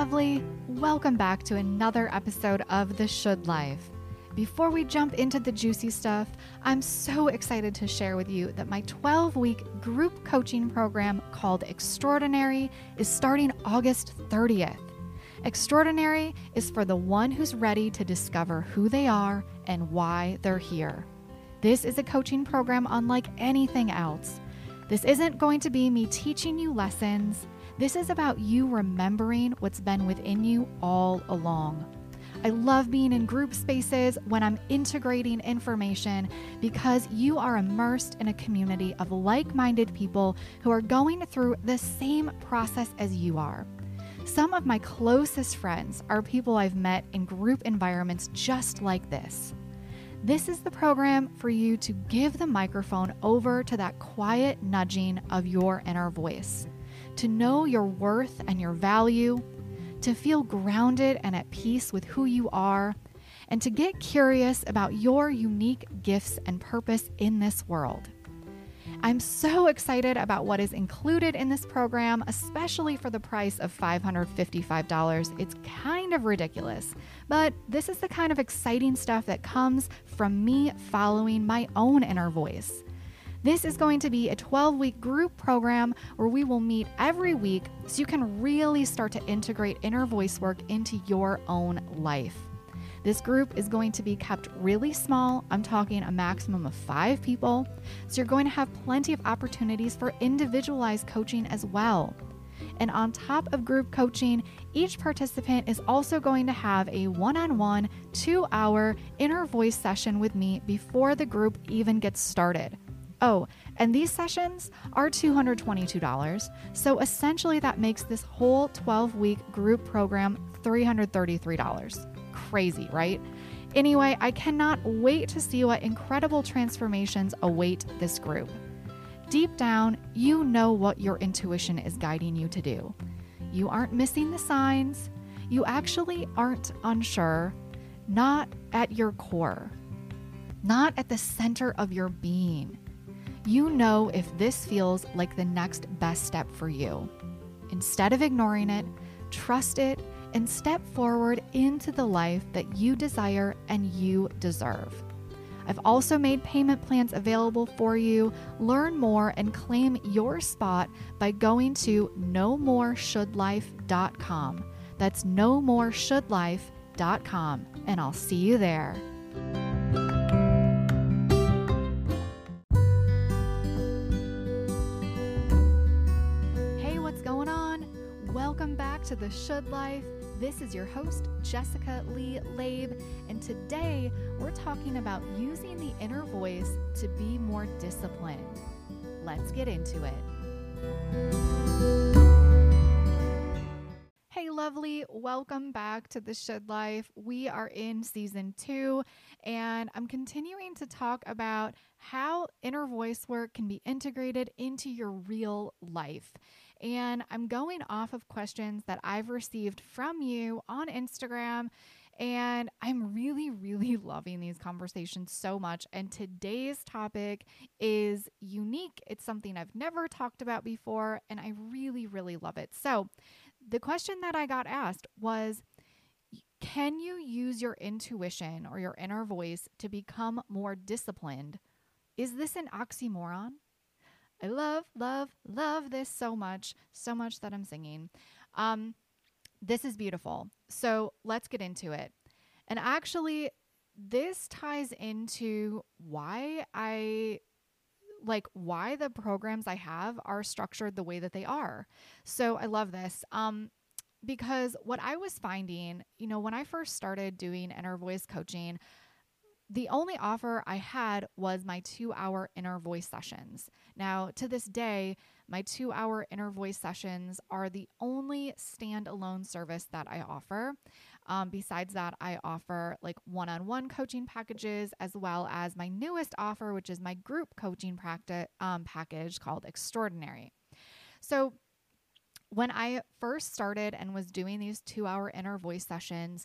lovely. Welcome back to another episode of The Should Life. Before we jump into the juicy stuff, I'm so excited to share with you that my 12 week group coaching program called Extraordinary is starting August 30th. Extraordinary is for the one who's ready to discover who they are and why they're here. This is a coaching program unlike anything else. This isn't going to be me teaching you lessons. This is about you remembering what's been within you all along. I love being in group spaces when I'm integrating information because you are immersed in a community of like minded people who are going through the same process as you are. Some of my closest friends are people I've met in group environments just like this. This is the program for you to give the microphone over to that quiet nudging of your inner voice to know your worth and your value, to feel grounded and at peace with who you are, and to get curious about your unique gifts and purpose in this world. I'm so excited about what is included in this program, especially for the price of $555. It's kind of ridiculous, but this is the kind of exciting stuff that comes from me following my own inner voice. This is going to be a 12 week group program where we will meet every week so you can really start to integrate inner voice work into your own life. This group is going to be kept really small. I'm talking a maximum of five people. So you're going to have plenty of opportunities for individualized coaching as well. And on top of group coaching, each participant is also going to have a one on one, two hour inner voice session with me before the group even gets started. Oh, and these sessions are $222. So essentially, that makes this whole 12 week group program $333. Crazy, right? Anyway, I cannot wait to see what incredible transformations await this group. Deep down, you know what your intuition is guiding you to do. You aren't missing the signs. You actually aren't unsure, not at your core, not at the center of your being you know if this feels like the next best step for you. Instead of ignoring it, trust it and step forward into the life that you desire and you deserve. I've also made payment plans available for you. Learn more and claim your spot by going to nomoreshouldlife.com. That's nomoreshouldlife.com, and I'll see you there. To the Should Life. This is your host, Jessica Leigh Laib, and today we're talking about using the inner voice to be more disciplined. Let's get into it. Hey, lovely, welcome back to the Should Life. We are in season two, and I'm continuing to talk about how inner voice work can be integrated into your real life. And I'm going off of questions that I've received from you on Instagram. And I'm really, really loving these conversations so much. And today's topic is unique. It's something I've never talked about before, and I really, really love it. So, the question that I got asked was Can you use your intuition or your inner voice to become more disciplined? Is this an oxymoron? I love, love, love this so much, so much that I'm singing. Um, this is beautiful. So let's get into it. And actually, this ties into why I like why the programs I have are structured the way that they are. So I love this. Um, because what I was finding, you know, when I first started doing inner voice coaching, the only offer I had was my two hour inner voice sessions. Now, to this day, my two hour inner voice sessions are the only standalone service that I offer. Um, besides that, I offer like one on one coaching packages as well as my newest offer, which is my group coaching practice um, package called Extraordinary. So, when I first started and was doing these two hour inner voice sessions,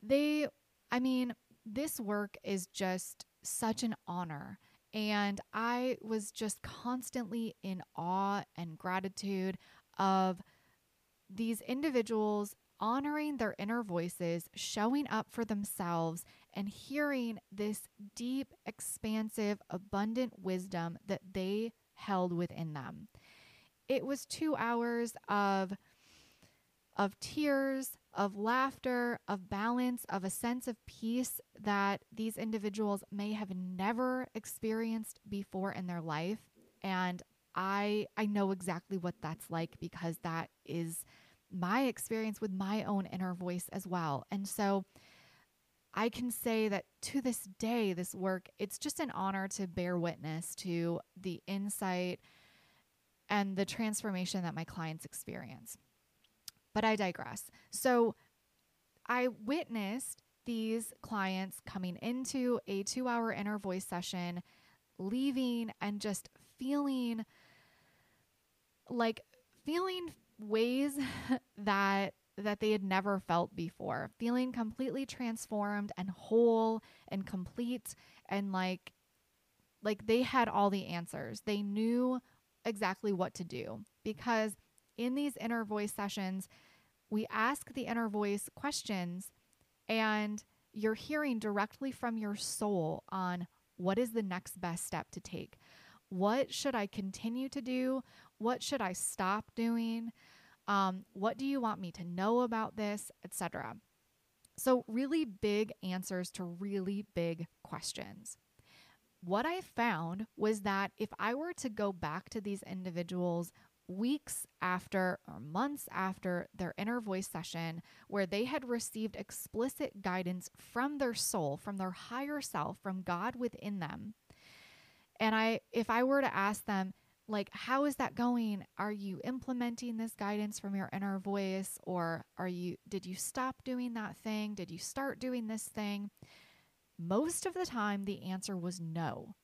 they, I mean, this work is just such an honor. And I was just constantly in awe and gratitude of these individuals honoring their inner voices, showing up for themselves, and hearing this deep, expansive, abundant wisdom that they held within them. It was two hours of of tears, of laughter, of balance, of a sense of peace that these individuals may have never experienced before in their life. And I I know exactly what that's like because that is my experience with my own inner voice as well. And so I can say that to this day, this work, it's just an honor to bear witness to the insight and the transformation that my clients experience. But I digress. So I witnessed these clients coming into a two hour inner voice session, leaving and just feeling like feeling ways that that they had never felt before, feeling completely transformed and whole and complete and like like they had all the answers. They knew exactly what to do because in these inner voice sessions, we ask the inner voice questions and you're hearing directly from your soul on what is the next best step to take. What should I continue to do? What should I stop doing? Um, what do you want me to know about this, etc. So, really big answers to really big questions. What I found was that if I were to go back to these individuals weeks after or months after their inner voice session, where they had received explicit guidance from their soul, from their higher self, from God within them, and I, if I were to ask them, like how is that going? Are you implementing this guidance from your inner voice or are you did you stop doing that thing? Did you start doing this thing? Most of the time the answer was no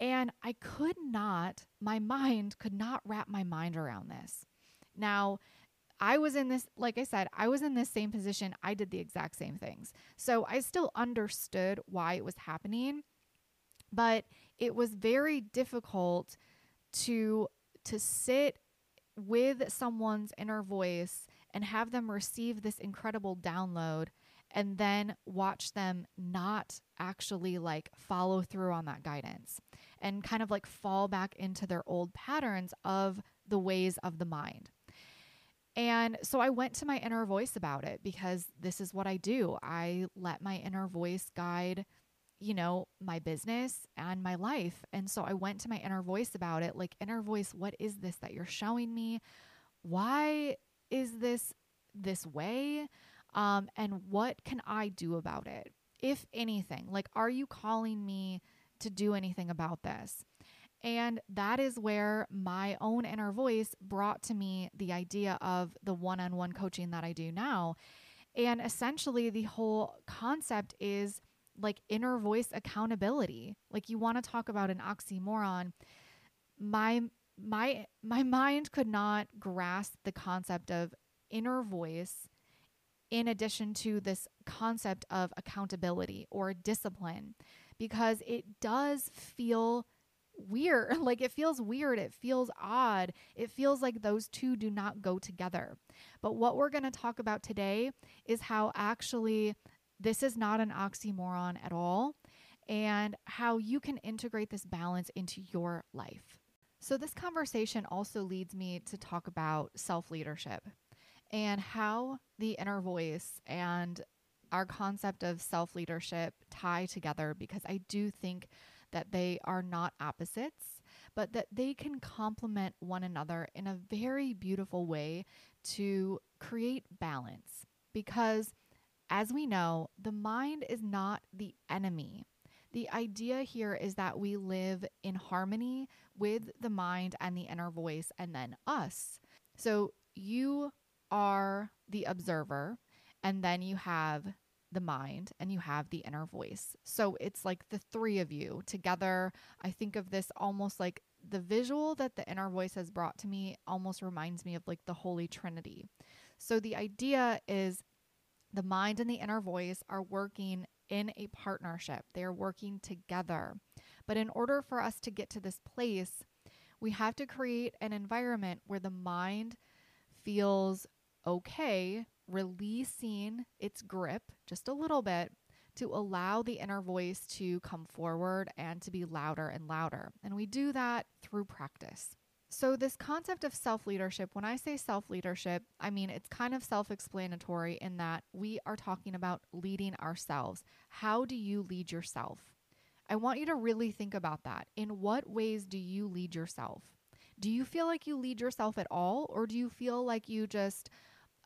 and i could not my mind could not wrap my mind around this now I was in this, like I said, I was in this same position. I did the exact same things. So I still understood why it was happening, but it was very difficult to to sit with someone's inner voice and have them receive this incredible download and then watch them not actually like follow through on that guidance and kind of like fall back into their old patterns of the ways of the mind. And so I went to my inner voice about it because this is what I do. I let my inner voice guide you know, my business and my life. And so I went to my inner voice about it like, inner voice, what is this that you're showing me? Why is this this way? Um, and what can I do about it? If anything, like, are you calling me to do anything about this? And that is where my own inner voice brought to me the idea of the one on one coaching that I do now. And essentially, the whole concept is like inner voice accountability. Like you want to talk about an oxymoron. My my my mind could not grasp the concept of inner voice in addition to this concept of accountability or discipline because it does feel weird. Like it feels weird. It feels odd. It feels like those two do not go together. But what we're going to talk about today is how actually this is not an oxymoron at all, and how you can integrate this balance into your life. So, this conversation also leads me to talk about self leadership and how the inner voice and our concept of self leadership tie together because I do think that they are not opposites, but that they can complement one another in a very beautiful way to create balance. Because as we know, the mind is not the enemy. The idea here is that we live in harmony with the mind and the inner voice, and then us. So you are the observer, and then you have the mind and you have the inner voice. So it's like the three of you together. I think of this almost like the visual that the inner voice has brought to me almost reminds me of like the Holy Trinity. So the idea is the mind and the inner voice are working in a partnership, they are working together. But in order for us to get to this place, we have to create an environment where the mind feels okay releasing its grip just a little bit to allow the inner voice to come forward and to be louder and louder. And we do that through practice. So, this concept of self leadership, when I say self leadership, I mean it's kind of self explanatory in that we are talking about leading ourselves. How do you lead yourself? I want you to really think about that. In what ways do you lead yourself? Do you feel like you lead yourself at all, or do you feel like you just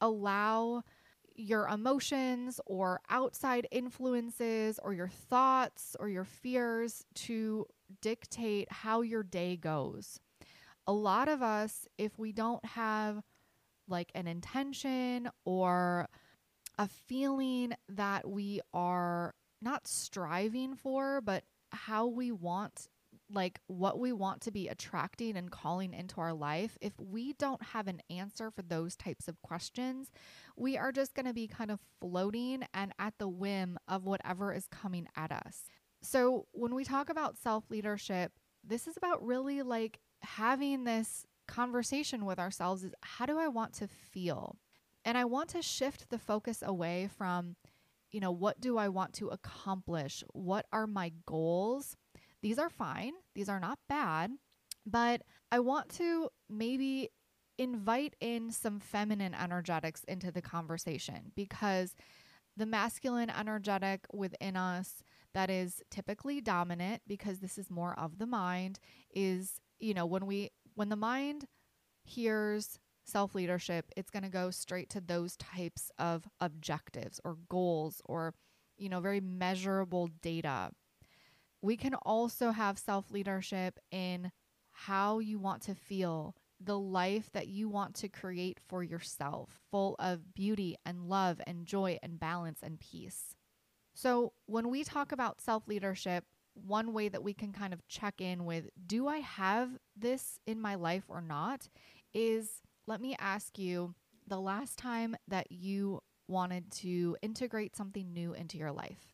allow your emotions or outside influences or your thoughts or your fears to dictate how your day goes. A lot of us, if we don't have like an intention or a feeling that we are not striving for, but how we want like what we want to be attracting and calling into our life, if we don't have an answer for those types of questions, we are just going to be kind of floating and at the whim of whatever is coming at us. So, when we talk about self leadership, this is about really like having this conversation with ourselves is how do I want to feel? And I want to shift the focus away from, you know, what do I want to accomplish? What are my goals? These are fine, these are not bad, but I want to maybe invite in some feminine energetics into the conversation because the masculine energetic within us that is typically dominant because this is more of the mind is you know when we when the mind hears self leadership it's going to go straight to those types of objectives or goals or you know very measurable data we can also have self leadership in how you want to feel, the life that you want to create for yourself, full of beauty and love and joy and balance and peace. So, when we talk about self leadership, one way that we can kind of check in with do I have this in my life or not is let me ask you the last time that you wanted to integrate something new into your life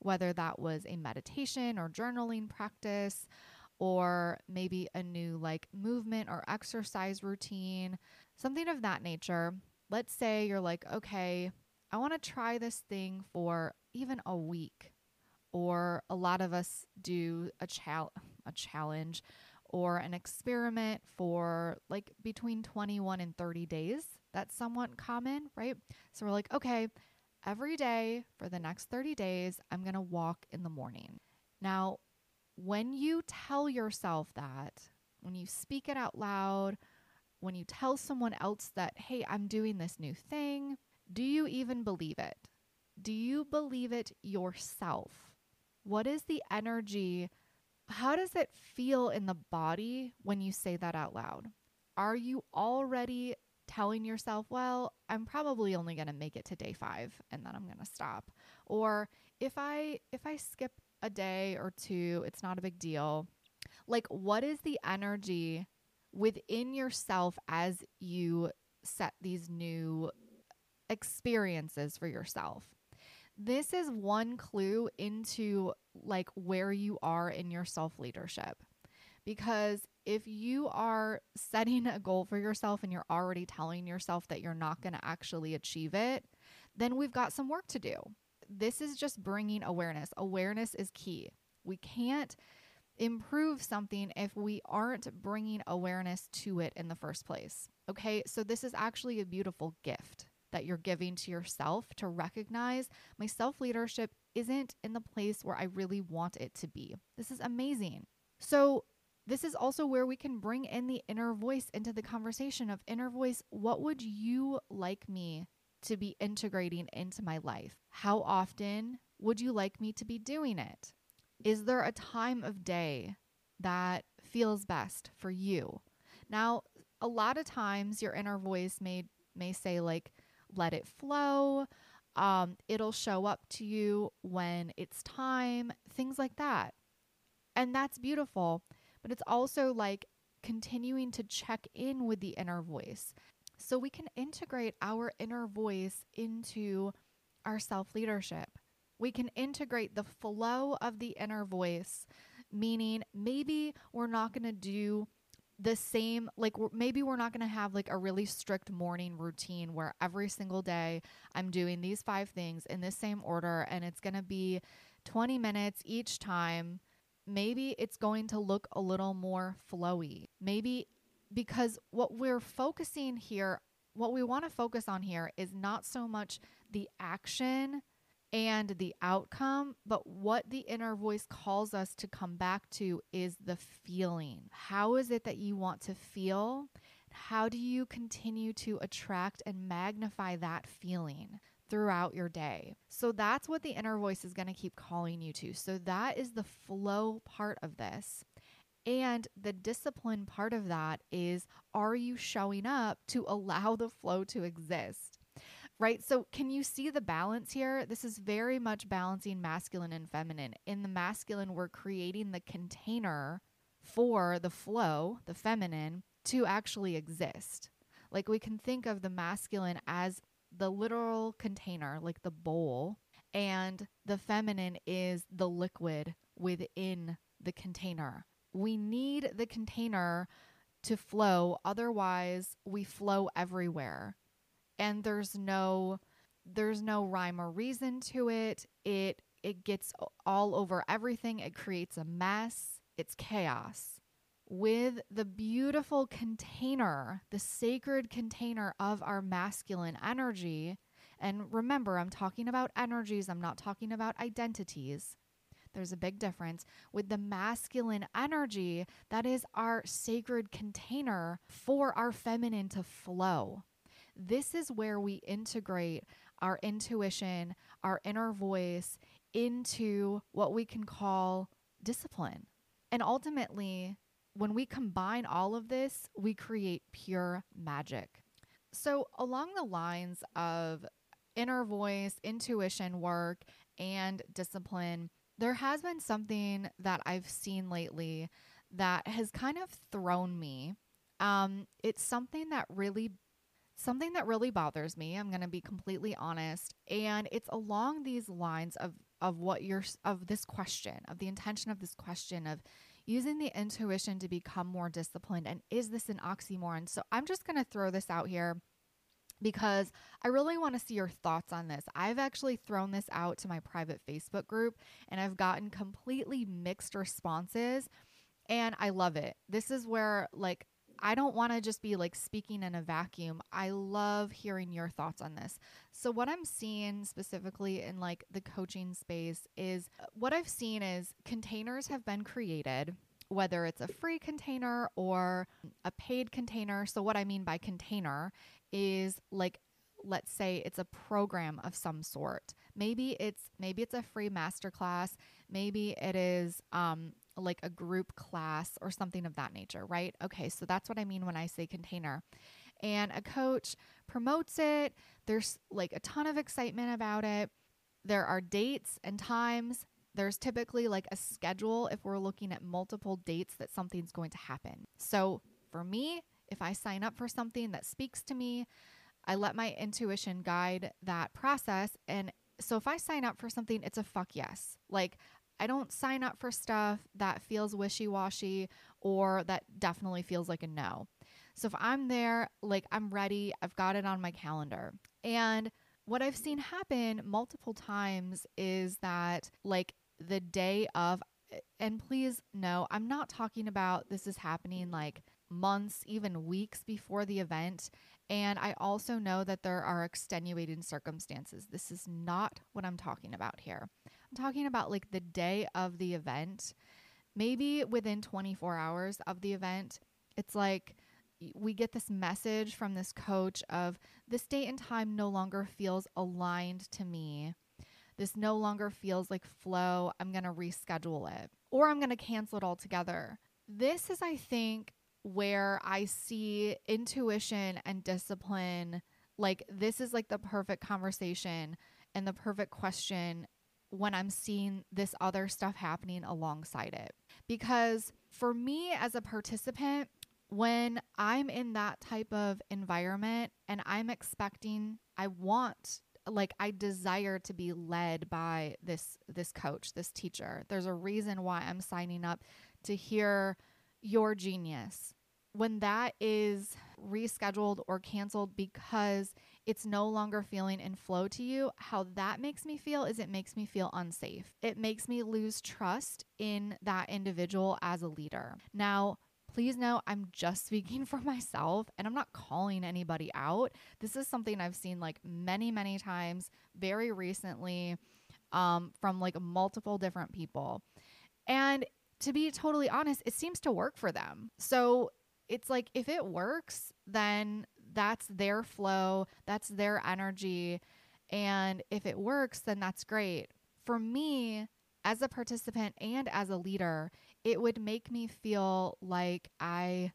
whether that was a meditation or journaling practice or maybe a new like movement or exercise routine, something of that nature. Let's say you're like, okay, I want to try this thing for even a week. Or a lot of us do a, chal- a challenge or an experiment for like between 21 and 30 days. That's somewhat common, right? So we're like, okay, every day for the next 30 days, I'm going to walk in the morning. Now, when you tell yourself that, when you speak it out loud, when you tell someone else that, hey, I'm doing this new thing, do you even believe it? Do you believe it yourself? What is the energy? How does it feel in the body when you say that out loud? Are you already telling yourself, well, I'm probably only going to make it to day 5 and then I'm going to stop. Or if I if I skip a day or two, it's not a big deal. Like what is the energy within yourself as you set these new experiences for yourself? This is one clue into like where you are in your self leadership. Because if you are setting a goal for yourself and you're already telling yourself that you're not going to actually achieve it, then we've got some work to do. This is just bringing awareness. Awareness is key. We can't improve something if we aren't bringing awareness to it in the first place. Okay, so this is actually a beautiful gift that you're giving to yourself to recognize my self leadership isn't in the place where I really want it to be. This is amazing. So, this is also where we can bring in the inner voice into the conversation of inner voice. What would you like me to be integrating into my life? How often would you like me to be doing it? Is there a time of day that feels best for you? Now, a lot of times your inner voice may may say like let it flow. Um, it'll show up to you when it's time, things like that. And that's beautiful but it's also like continuing to check in with the inner voice. So we can integrate our inner voice into our self leadership. We can integrate the flow of the inner voice, meaning maybe we're not going to do the same like maybe we're not going to have like a really strict morning routine where every single day I'm doing these five things in this same order and it's going to be 20 minutes each time. Maybe it's going to look a little more flowy. Maybe because what we're focusing here, what we want to focus on here is not so much the action and the outcome, but what the inner voice calls us to come back to is the feeling. How is it that you want to feel? How do you continue to attract and magnify that feeling? Throughout your day. So that's what the inner voice is going to keep calling you to. So that is the flow part of this. And the discipline part of that is are you showing up to allow the flow to exist? right? So, can you see the balance here? This is very much balancing masculine and feminine. In the masculine, we're creating the container for the flow, the feminine, to actually exist. Like, we can think of the masculine as the literal container, like the bowl, and the feminine is the liquid within the container. We need the container to flow, otherwise, we flow everywhere and there's no there's no rhyme or reason to it. It it gets all over everything. It creates a mess. It's chaos. With the beautiful container, the sacred container of our masculine energy, and remember, I'm talking about energies, I'm not talking about identities. There's a big difference. With the masculine energy, that is our sacred container for our feminine to flow. This is where we integrate our intuition, our inner voice into what we can call discipline. And ultimately, when we combine all of this, we create pure magic. So, along the lines of inner voice, intuition work, and discipline, there has been something that I've seen lately that has kind of thrown me. Um, it's something that really something that really bothers me. I'm going to be completely honest, and it's along these lines of of what you're of this question, of the intention of this question of using the intuition to become more disciplined and is this an oxymoron? So I'm just going to throw this out here because I really want to see your thoughts on this. I've actually thrown this out to my private Facebook group and I've gotten completely mixed responses and I love it. This is where like I don't want to just be like speaking in a vacuum. I love hearing your thoughts on this. So, what I'm seeing specifically in like the coaching space is what I've seen is containers have been created whether it's a free container or a paid container. So, what I mean by container is like let's say it's a program of some sort maybe it's maybe it's a free masterclass maybe it is um, like a group class or something of that nature, right? Okay, so that's what I mean when I say container. And a coach promotes it. There's like a ton of excitement about it. There are dates and times. There's typically like a schedule if we're looking at multiple dates that something's going to happen. So for me, if I sign up for something that speaks to me, I let my intuition guide that process. And so if I sign up for something, it's a fuck yes. Like I don't sign up for stuff that feels wishy washy or that definitely feels like a no. So if I'm there, like I'm ready, I've got it on my calendar. And what I've seen happen multiple times is that, like, the day of, and please know, I'm not talking about this is happening like months, even weeks before the event. And I also know that there are extenuating circumstances. This is not what I'm talking about here. I'm talking about like the day of the event, maybe within 24 hours of the event. It's like, we get this message from this coach of this date and time no longer feels aligned to me. This no longer feels like flow. I'm going to reschedule it or I'm going to cancel it altogether. This is, I think, where I see intuition and discipline. Like, this is like the perfect conversation and the perfect question when I'm seeing this other stuff happening alongside it. Because for me as a participant, when I'm in that type of environment and I'm expecting, I want like I desire to be led by this this coach, this teacher. There's a reason why I'm signing up to hear your genius, when that is rescheduled or canceled because it's no longer feeling in flow to you, how that makes me feel is it makes me feel unsafe. It makes me lose trust in that individual as a leader. Now, please know I'm just speaking for myself and I'm not calling anybody out. This is something I've seen like many, many times very recently um, from like multiple different people. And to be totally honest, it seems to work for them. So it's like if it works, then that's their flow, that's their energy. And if it works, then that's great. For me, as a participant and as a leader, it would make me feel like I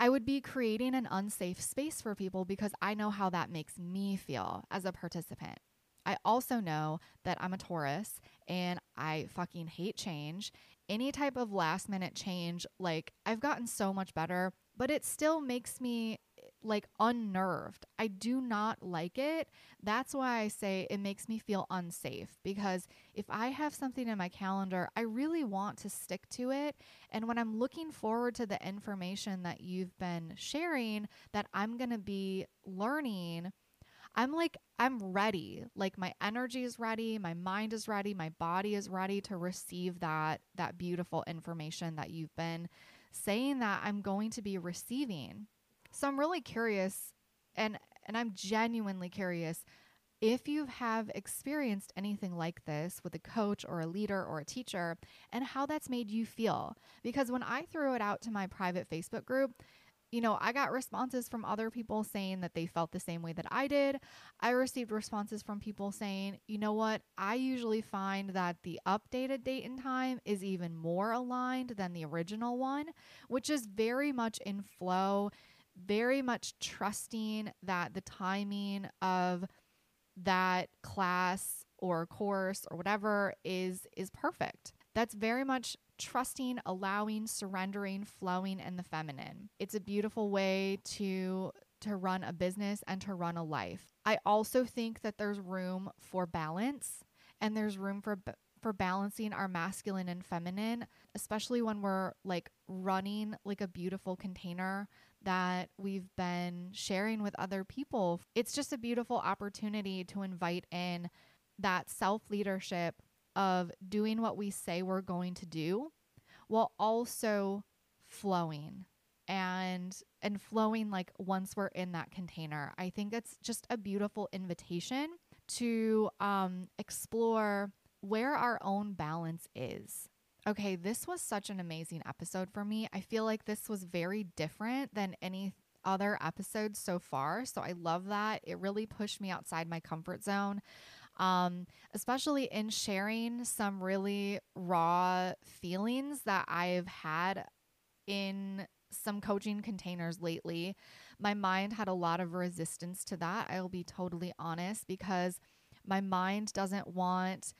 I would be creating an unsafe space for people because I know how that makes me feel as a participant. I also know that I'm a Taurus and I fucking hate change. Any type of last minute change, like I've gotten so much better, but it still makes me like unnerved. I do not like it. That's why I say it makes me feel unsafe because if I have something in my calendar, I really want to stick to it. And when I'm looking forward to the information that you've been sharing that I'm going to be learning, I'm like, I'm ready. Like my energy is ready, my mind is ready, my body is ready to receive that that beautiful information that you've been saying that I'm going to be receiving. So I'm really curious and and I'm genuinely curious if you have experienced anything like this with a coach or a leader or a teacher and how that's made you feel. Because when I threw it out to my private Facebook group, you know, I got responses from other people saying that they felt the same way that I did. I received responses from people saying, you know what, I usually find that the updated date and time is even more aligned than the original one, which is very much in flow, very much trusting that the timing of that class or course or whatever is is perfect. That's very much trusting, allowing, surrendering, flowing and the feminine. It's a beautiful way to to run a business and to run a life. I also think that there's room for balance and there's room for for balancing our masculine and feminine, especially when we're like running like a beautiful container that we've been sharing with other people. It's just a beautiful opportunity to invite in that self leadership of doing what we say we're going to do while also flowing and and flowing like once we're in that container. I think it's just a beautiful invitation to um explore where our own balance is. Okay, this was such an amazing episode for me. I feel like this was very different than any other episodes so far. So I love that. It really pushed me outside my comfort zone um, especially in sharing some really raw feelings that I've had in some coaching containers lately. My mind had a lot of resistance to that. I will be totally honest because my mind doesn't want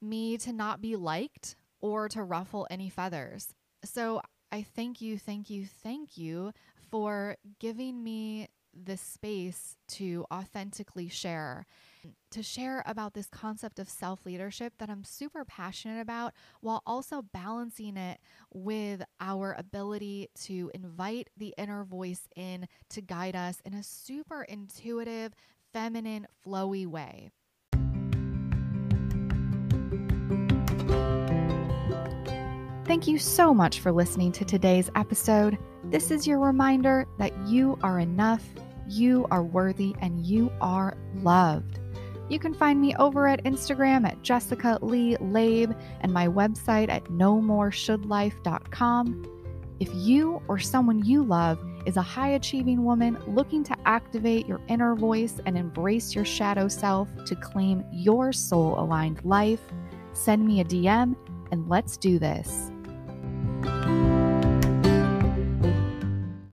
me to not be liked or to ruffle any feathers. So I thank you, thank you, thank you for giving me this space to authentically share to share about this concept of self leadership that I'm super passionate about while also balancing it with our ability to invite the inner voice in to guide us in a super intuitive, feminine, flowy way. Thank you so much for listening to today's episode. This is your reminder that you are enough, you are worthy, and you are loved. You can find me over at Instagram at Jessica Leigh Laib and my website at nomoreshouldlife.com. If you or someone you love is a high achieving woman looking to activate your inner voice and embrace your shadow self to claim your soul aligned life, send me a DM and let's do this.